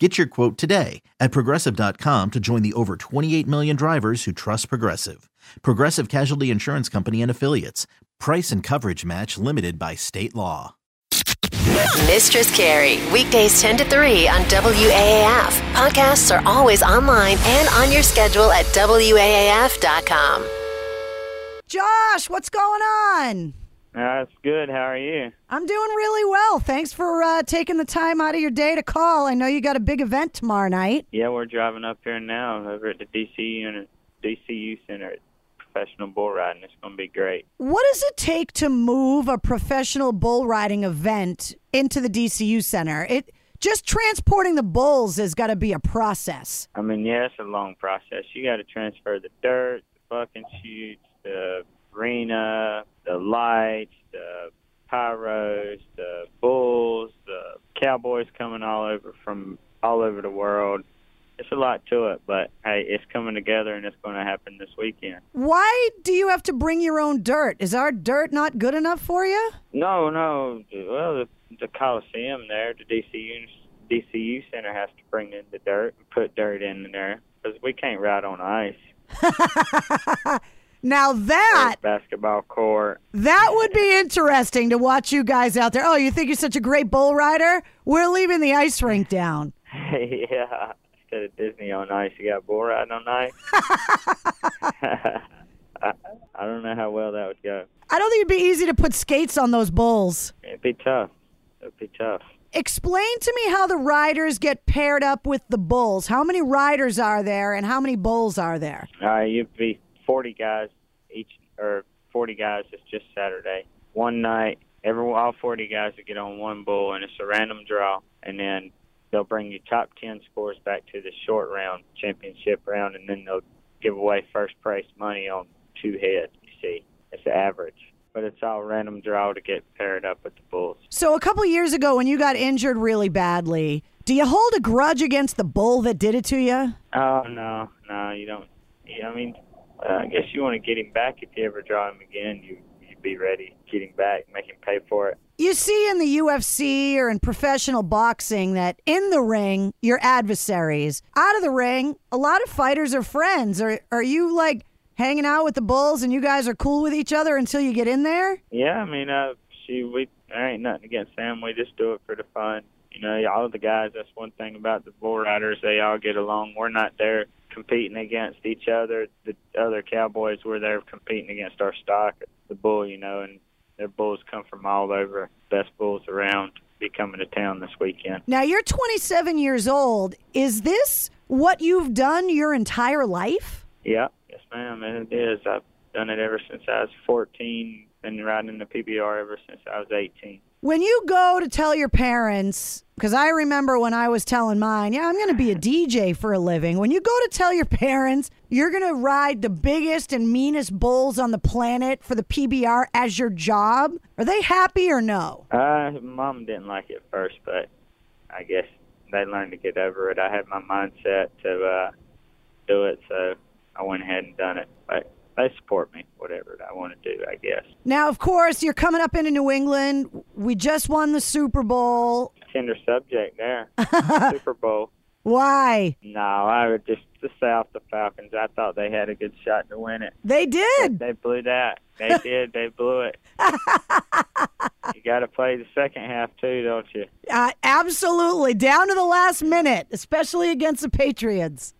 Get your quote today at progressive.com to join the over 28 million drivers who trust Progressive. Progressive Casualty Insurance Company and Affiliates. Price and coverage match limited by state law. Mistress Carrie, weekdays 10 to 3 on WAAF. Podcasts are always online and on your schedule at WAAF.com. Josh, what's going on? That's good. How are you? I'm doing really well. Thanks for uh, taking the time out of your day to call. I know you got a big event tomorrow night. Yeah, we're driving up here now over at the DC unit, DCU Center at Professional Bull Riding. It's going to be great. What does it take to move a professional bull riding event into the DCU Center? It just transporting the bulls has got to be a process. I mean, yeah, it's a long process. You got to transfer the dirt, the fucking chutes, the arena, the lights, the pyros, the bulls, the cowboys coming all over from all over the world. It's a lot to it, but hey, it's coming together and it's going to happen this weekend. Why do you have to bring your own dirt? Is our dirt not good enough for you? No, no. Well, the, the Coliseum there, the DCU DCU Center has to bring in the dirt and put dirt in there because we can't ride on ice. Now that basketball court. that would be interesting to watch you guys out there. Oh, you think you're such a great bull rider? We're leaving the ice rink down. yeah, instead of Disney on ice, you got bull riding on ice. I, I don't know how well that would go. I don't think it'd be easy to put skates on those bulls. It'd be tough. It'd be tough. Explain to me how the riders get paired up with the bulls. How many riders are there and how many bulls are there? Uh, you'd be 40 guys each, or 40 guys. It's just Saturday. One night, every all 40 guys will get on one bull, and it's a random draw. And then they'll bring you top 10 scores back to the short round championship round, and then they'll give away first prize money on two heads. You see, it's the average, but it's all random draw to get paired up with the bulls. So, a couple years ago, when you got injured really badly, do you hold a grudge against the bull that did it to you? Oh no, no, you don't. Yeah, I mean, I guess you want to get him back if you ever draw him again. You you'd be ready, get him back, make him pay for it. You see in the UFC or in professional boxing that in the ring, your adversaries. Out of the ring, a lot of fighters are friends. Are, are you like hanging out with the bulls and you guys are cool with each other until you get in there? Yeah, I mean, uh, she we there ain't nothing against them. We just do it for the fun. You know, all of the guys. That's one thing about the bull riders. They all get along. We're not there competing against each other. The other cowboys were there competing against our stock, the bull. You know, and their bulls come from all over. Best bulls around be coming to town this weekend. Now, you're 27 years old. Is this what you've done your entire life? Yeah, yes, ma'am. It is. I've done it ever since I was 14. Been riding the PBR ever since I was 18. When you go to tell your parents, because I remember when I was telling mine, yeah, I'm going to be a DJ for a living. When you go to tell your parents you're going to ride the biggest and meanest bulls on the planet for the PBR as your job, are they happy or no? Uh, mom didn't like it first, but I guess they learned to get over it. I had my mindset to uh, do it, so I went ahead and done it. But they support me, whatever I want to do, I guess. Now, of course, you're coming up into New England. We just won the Super Bowl. Tender subject there. Super Bowl. Why? No, I would just the South, the Falcons. I thought they had a good shot to win it. They did. They blew that. They did. They blew it. you got to play the second half too, don't you? Uh, absolutely. Down to the last minute, especially against the Patriots.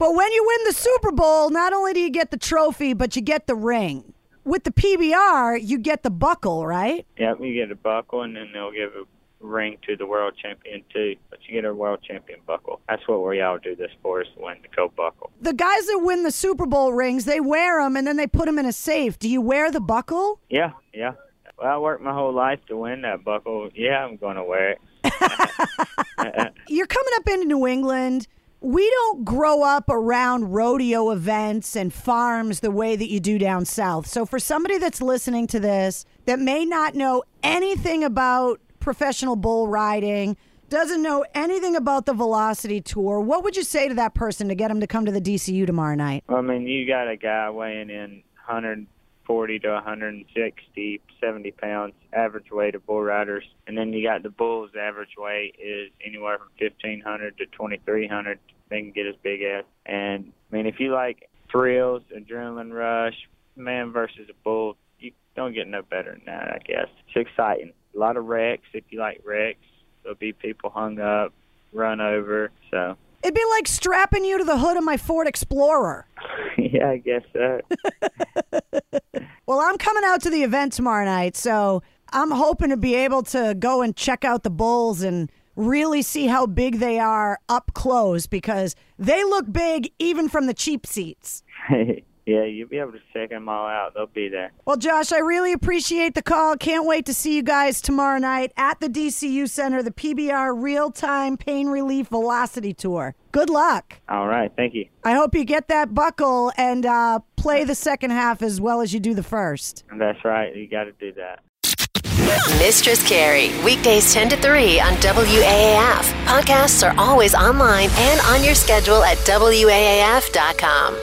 But when you win the Super Bowl, not only do you get the trophy, but you get the ring. With the PBR, you get the buckle, right? Yep, you get a buckle, and then they'll give a ring to the world champion too. But you get a world champion buckle. That's what we all do this for is to win the gold buckle. The guys that win the Super Bowl rings, they wear them and then they put them in a safe. Do you wear the buckle? Yeah, yeah. Well, I worked my whole life to win that buckle. Yeah, I'm going to wear it. You're coming up into New England. We don't grow up around rodeo events and farms the way that you do down south. So, for somebody that's listening to this that may not know anything about professional bull riding, doesn't know anything about the Velocity Tour, what would you say to that person to get them to come to the DCU tomorrow night? I mean, you got a guy weighing in 140 to 160, 70 pounds average weight of bull riders, and then you got the bulls. Average weight is anywhere from 1500 to 2300. They can get as big as. And I mean, if you like thrills, adrenaline rush, man versus a bull, you don't get no better than that. I guess it's exciting. A lot of wrecks if you like wrecks. There'll be people hung up, run over. So It'd be like strapping you to the hood of my Ford Explorer. yeah, I guess so. Well, I'm coming out to the event tomorrow night, so I'm hoping to be able to go and check out the bulls and really see how big they are up close because they look big even from the cheap seats. yeah, you'll be able to check them all out. They'll be there. Well, Josh, I really appreciate the call. Can't wait to see you guys tomorrow night at the DCU Center, the PBR Real Time Pain Relief Velocity Tour. Good luck. All right, thank you. I hope you get that buckle and uh, play the second half as well as you do the first. That's right. You got to do that. Mistress Carrie, weekdays 10 to 3 on WAAF. Podcasts are always online and on your schedule at WAAF.com.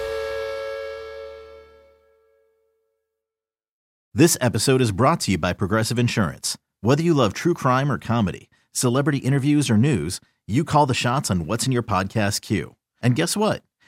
This episode is brought to you by Progressive Insurance. Whether you love true crime or comedy, celebrity interviews or news, you call the shots on what's in your podcast queue. And guess what?